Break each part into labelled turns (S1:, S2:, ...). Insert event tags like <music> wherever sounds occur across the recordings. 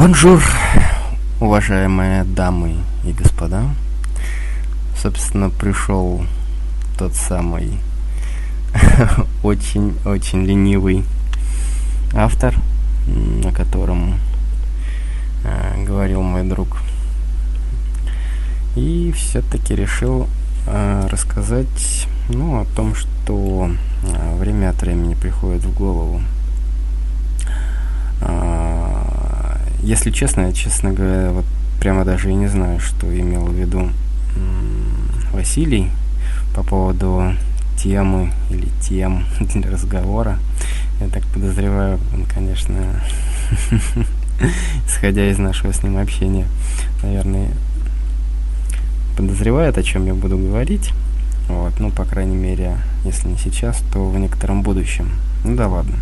S1: Bonjour, уважаемые дамы и господа. Собственно, пришел тот самый <laughs> очень-очень ленивый автор, о котором э, говорил мой друг. И все-таки решил э, рассказать ну, о том, что э, время от времени приходит в голову. Э, если честно, я, честно говоря, вот прямо даже и не знаю, что имел в виду Василий по поводу темы или тем <laughs> для разговора. Я так подозреваю, он, конечно, <laughs> исходя из нашего с ним общения, наверное, подозревает, о чем я буду говорить. Вот, ну, по крайней мере, если не сейчас, то в некотором будущем. Ну да ладно.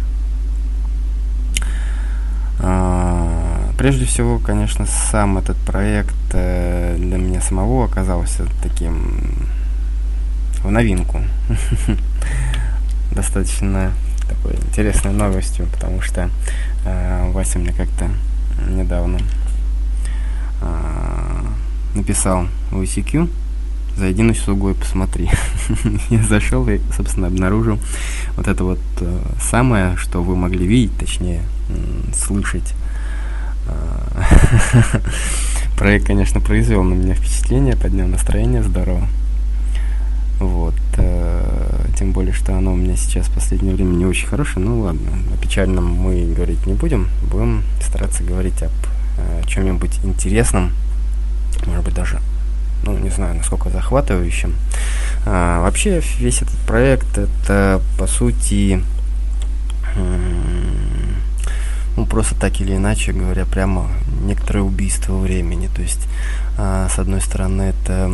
S1: А, прежде всего, конечно, сам этот проект э, для меня самого оказался таким в новинку. <laughs> Достаточно такой интересной новостью, потому что э, Вася мне как-то недавно э, написал в ICQ, зайди на и посмотри. <laughs> Я зашел и, собственно, обнаружил вот это вот э, самое, что вы могли видеть, точнее, слышать. <laughs> Проект, конечно, произвел на меня впечатление, поднял настроение здорово. Вот. Э, тем более, что оно у меня сейчас в последнее время не очень хорошее. Ну ладно, о печальном мы говорить не будем. Будем стараться говорить об э, чем-нибудь интересном. Может быть, даже, ну, не знаю, насколько захватывающим. А, вообще, весь этот проект, это, по сути, ну, просто так или иначе говоря, прямо некоторое убийство времени. То есть, а, с одной стороны, это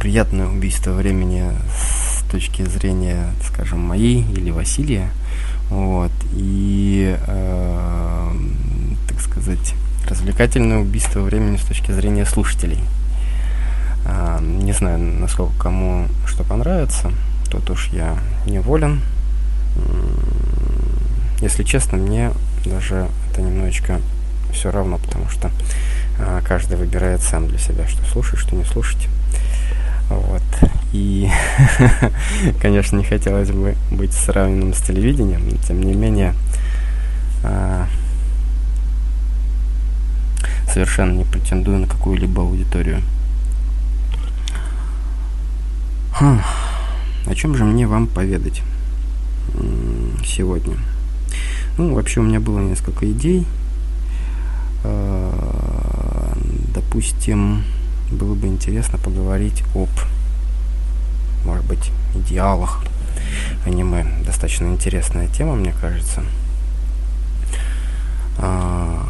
S1: приятное убийство времени с точки зрения, скажем, моей или Василия. Вот. И, э, так сказать, развлекательное убийство времени с точки зрения слушателей. Э, не знаю, насколько кому что понравится. Тут уж я неволен. Если честно, мне даже это немножечко все равно, потому что э, каждый выбирает сам для себя, что слушать, что не слушать. Вот. И, <laughs> конечно, не хотелось бы быть сравненным с телевидением, но тем не менее а, совершенно не претендую на какую-либо аудиторию. Хм. О чем же мне вам поведать сегодня? Ну, вообще у меня было несколько идей. А, допустим, было бы интересно поговорить об, может быть, идеалах аниме. Достаточно интересная тема, мне кажется. А,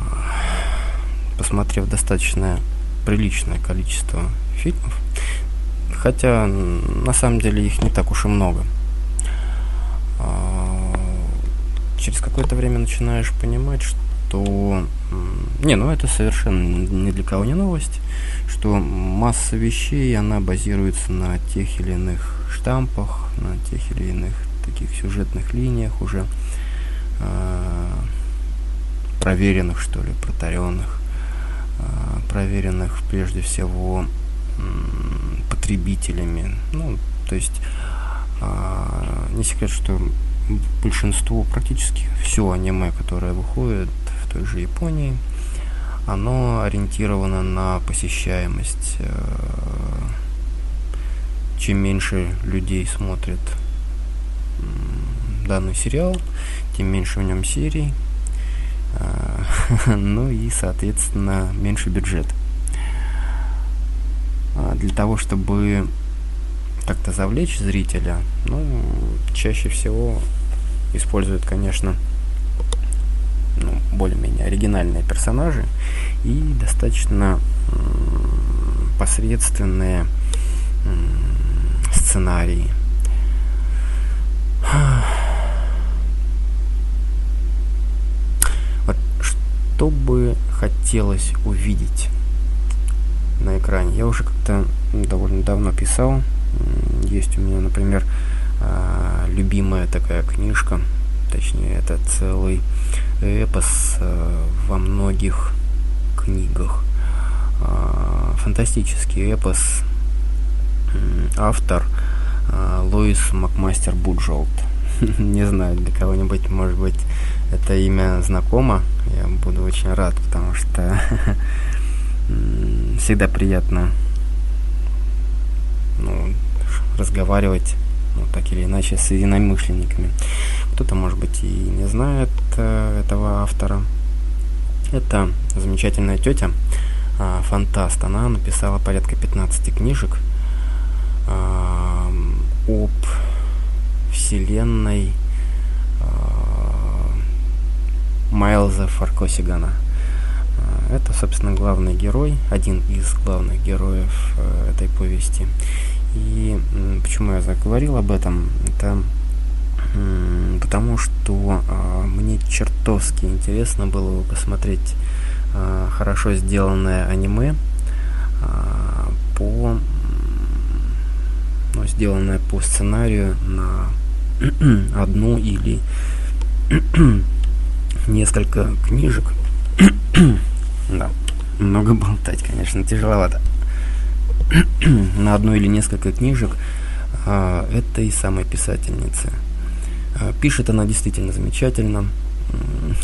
S1: посмотрев достаточно приличное количество фильмов, хотя на самом деле их не так уж и много, а, через какое-то время начинаешь понимать, что. Не, ну это совершенно ни для кого не новость, что масса вещей, она базируется на тех или иных штампах, на тех или иных таких сюжетных линиях уже э, проверенных, что ли, протаренных, э, проверенных прежде всего э, потребителями. Ну, то есть э, не секрет, что большинство, практически все аниме, которое выходит в той же Японии, оно ориентировано на посещаемость. Э, чем меньше людей смотрит данный сериал, тем меньше в нем серий, э, <laughs> ну и, соответственно, меньше бюджет. А для того, чтобы как-то завлечь зрителя, ну, чаще всего используют, конечно, ну, более-менее оригинальные персонажи и достаточно посредственные сценарии. Вот что бы хотелось увидеть на экране? Я уже как-то довольно давно писал. Есть у меня, например, а, любимая такая книжка точнее, это целый эпос э, во многих книгах. Э, фантастический эпос. Автор Луис Макмастер Буджолт. <laughs> Не знаю, для кого-нибудь, может быть, это имя знакомо. Я буду очень рад, потому что <laughs> всегда приятно ну, разговаривать ну, так или иначе с единомышленниками. Кто-то, может быть, и не знает э, этого автора. Это замечательная тетя, э, фантаст. Она написала порядка 15 книжек э, об вселенной э, Майлза Фаркосигана. Это, собственно, главный герой, один из главных героев э, этой повести. И почему я заговорил об этом? Это потому что э, мне чертовски интересно было посмотреть э, хорошо сделанное аниме э, по ну, сделанное по сценарию на <clears throat> одну или <clears throat> несколько книжек. <clears throat> да, много болтать, конечно, тяжеловато. <clears throat> на одну или несколько книжек а, этой самой писательницы. А, пишет она действительно замечательно.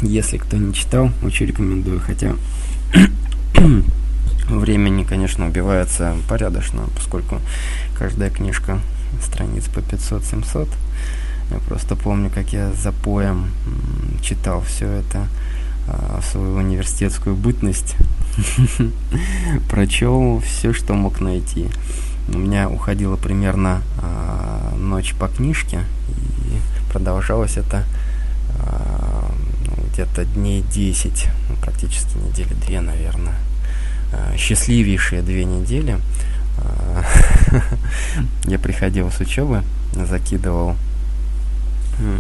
S1: Если кто не читал, очень рекомендую, хотя <clears throat> времени, конечно, убивается порядочно, поскольку каждая книжка страниц по 500-700. Я просто помню, как я за поем читал все это свою университетскую бытность. <laughs> Прочел все, что мог найти. У меня уходила примерно э, ночь по книжке, и продолжалось это э, где-то дней 10, ну, практически недели две, наверное. Э, счастливейшие две недели. <laughs> Я приходил с учебы, закидывал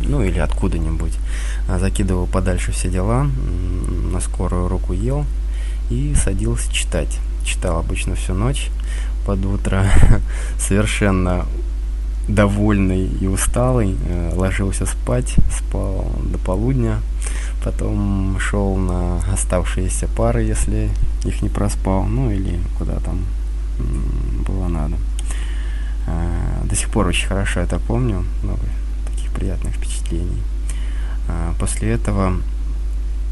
S1: ну или откуда-нибудь, закидывал подальше все дела, на скорую руку ел и садился читать. Читал обычно всю ночь, под утро <laughs> совершенно довольный и усталый, э, ложился спать, спал до полудня, потом шел на оставшиеся пары, если их не проспал, ну или куда там было надо. Э, до сих пор очень хорошо это помню, приятных впечатлений. Э, после этого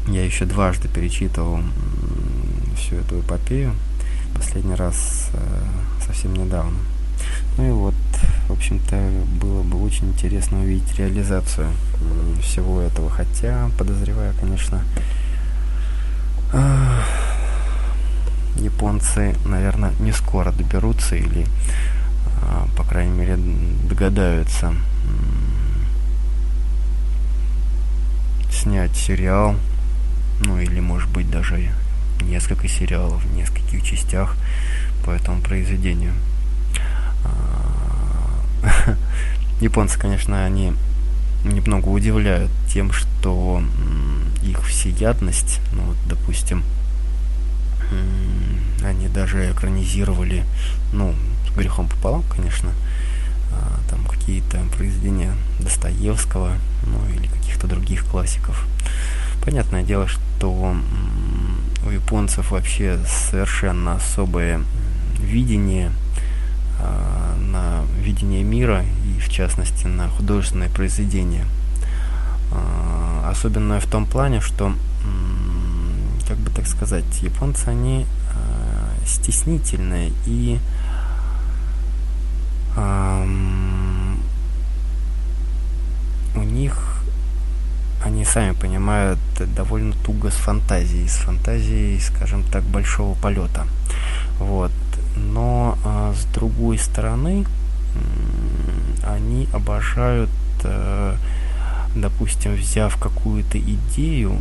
S1: я еще дважды перечитывал всю эту эпопею. Последний раз э, совсем недавно. Ну и вот, в общем-то, было бы очень интересно увидеть реализацию всего этого. Хотя, подозреваю, конечно, э, японцы, наверное, не скоро доберутся или, э, по крайней мере, догадаются э, снять сериал, ну или, может быть, даже несколько сериалов в нескольких частях по этому произведению. А, <laughs> японцы, конечно, они немного удивляют тем, что их всеядность, ну вот, допустим, они даже экранизировали, ну, с грехом пополам, конечно, там какие-то произведения Достоевского, ну или каких-то других классиков. Понятное дело, что у японцев вообще совершенно особое видение э, на видение мира и в частности на художественное произведение. Э, особенно в том плане, что, как бы так сказать, японцы, они стеснительные и у них они сами понимают довольно туго с фантазией, с фантазией, скажем так, большого полета. Вот. Но а, с другой стороны, они обожают, а, допустим, взяв какую-то идею,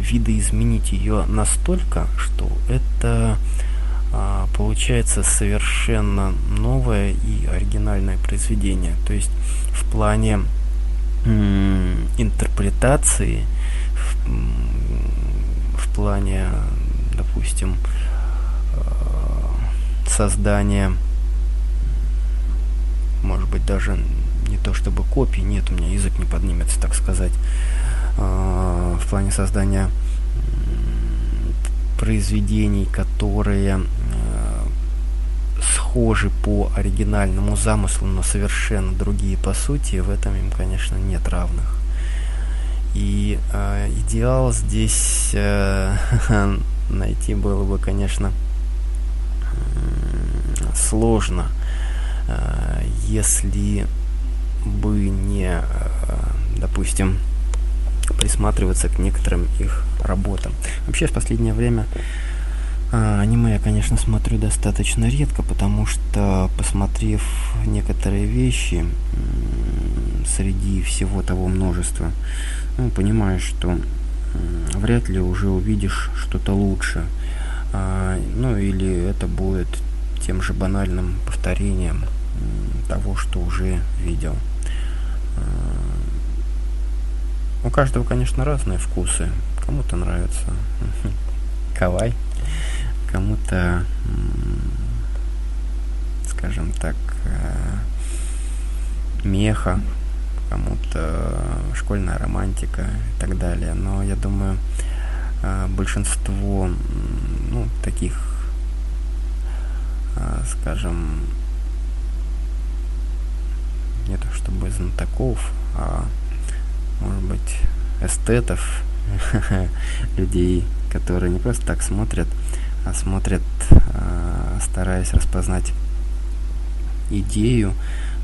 S1: видоизменить ее настолько, что это получается совершенно новое и оригинальное произведение. То есть в плане интерпретации в, в плане, допустим, э, создания, может быть, даже не то чтобы копий, нет, у меня язык не поднимется, так сказать, э, в плане создания произведений, которые схожи по оригинальному замыслу, но совершенно другие по сути, в этом им, конечно, нет равных. И э, идеал здесь э, <laughs> найти было бы, конечно, сложно, э, если бы не, э, допустим, присматриваться к некоторым их работам. Вообще в последнее время а, аниме я, конечно, смотрю достаточно редко, потому что, посмотрев некоторые вещи среди всего того множества, ну, понимаешь, что вряд ли уже увидишь что-то лучше. А, ну или это будет тем же банальным повторением того, что уже видел. А, у каждого, конечно, разные вкусы. Кому-то нравится <laughs> кавай, кому-то, скажем так, э, меха, кому-то школьная романтика и так далее. Но я думаю, э, большинство ну, таких, э, скажем, не то чтобы знатоков, а может быть, эстетов, <laughs> людей, которые не просто так смотрят, смотрят, а, стараясь распознать идею,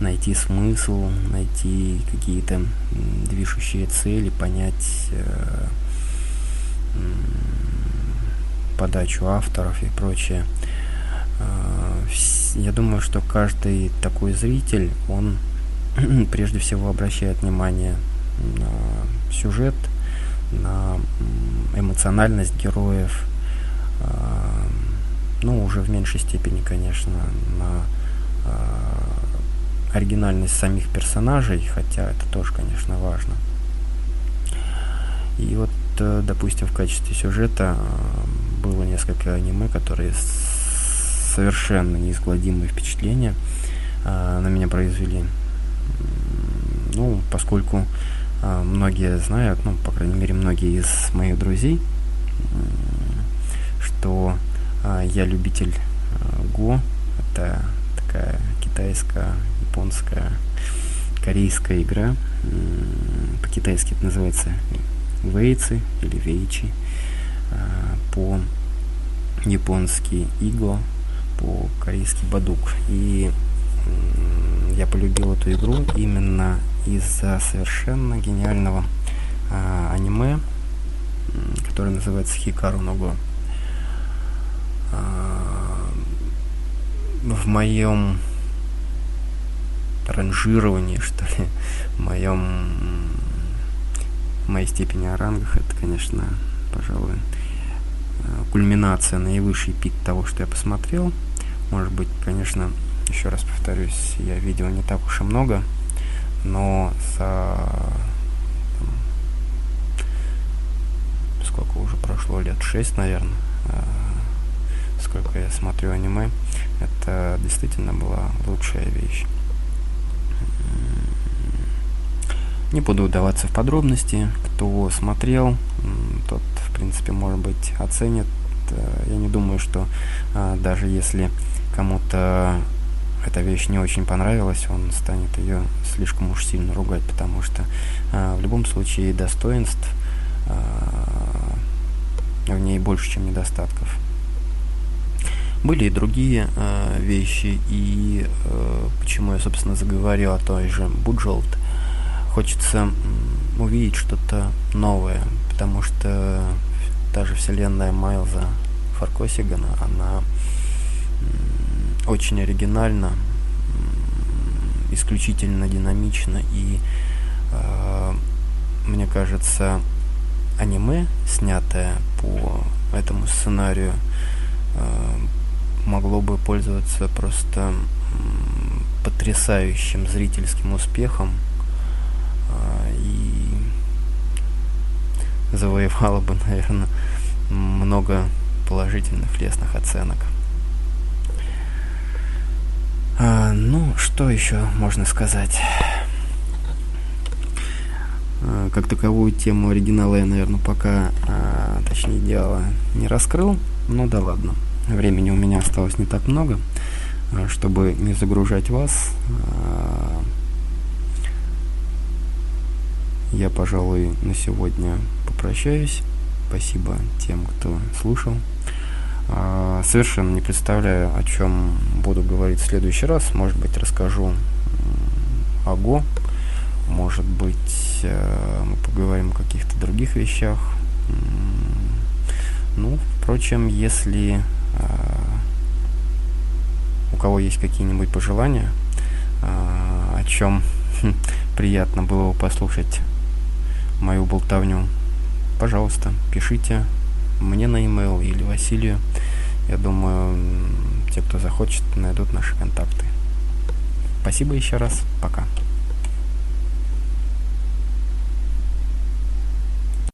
S1: найти смысл, найти какие-то движущие цели, понять э, подачу авторов и прочее. А, я думаю, что каждый такой зритель, он <clears throat> прежде всего обращает внимание на сюжет, на эмоциональность героев, ну, уже в меньшей степени, конечно, на а, оригинальность самих персонажей, хотя это тоже, конечно, важно. И вот, э, допустим, в качестве сюжета а, было несколько аниме, которые совершенно неизгладимые впечатления на меня произвели. Ну, поскольку многие знают, ну, по крайней мере, многие из моих друзей, что а, я любитель а, Го. Это такая китайская, японская, корейская игра. По-китайски это называется вейцы или вейчи. По японски иго, по корейски бадук. И я полюбил эту игру именно из-за совершенно гениального а, аниме, которое называется Хикару Ного. А, в моем ранжировании, что ли, в моем в моей степени о рангах, это, конечно, пожалуй, а, кульминация, наивысший пик того, что я посмотрел. Может быть, конечно, еще раз повторюсь, я видел не так уж и много, но за там, сколько уже прошло лет 6, наверное, э, сколько я смотрю аниме, это действительно была лучшая вещь. Не буду удаваться в подробности. Кто смотрел, тот, в принципе, может быть, оценит. Э, я не думаю, что э, даже если кому-то эта вещь не очень понравилась, он станет ее слишком уж сильно ругать, потому что э, в любом случае достоинств э, в ней больше, чем недостатков. Были и другие э, вещи, и э, почему я, собственно, заговорил о той же Буджолт. Хочется увидеть что-то новое, потому что та же вселенная Майлза Фаркосигана, она очень оригинально, исключительно динамично и э, мне кажется аниме, снятое по этому сценарию, э, могло бы пользоваться просто потрясающим зрительским успехом э, и завоевало бы, <laughs> наверное, много положительных лестных оценок. А, ну, что еще можно сказать? как таковую тему оригинала я, наверное, пока, а, точнее, идеала не раскрыл. Ну да ладно. Времени у меня осталось не так много, а, чтобы не загружать вас. А, я, пожалуй, на сегодня попрощаюсь. Спасибо тем, кто слушал. А, совершенно не представляю, о чем буду говорить в следующий раз. Может быть, расскажу о Го. Может быть, э, мы поговорим о каких-то других вещах. Ну, впрочем, если э, кого есть какие-нибудь пожелания, э, о чем <laughs> приятно было бы послушать мою болтовню, пожалуйста, пишите мне на e-mail или Василию. Я думаю, те, кто захочет, найдут наши контакты. Спасибо еще раз. Пока.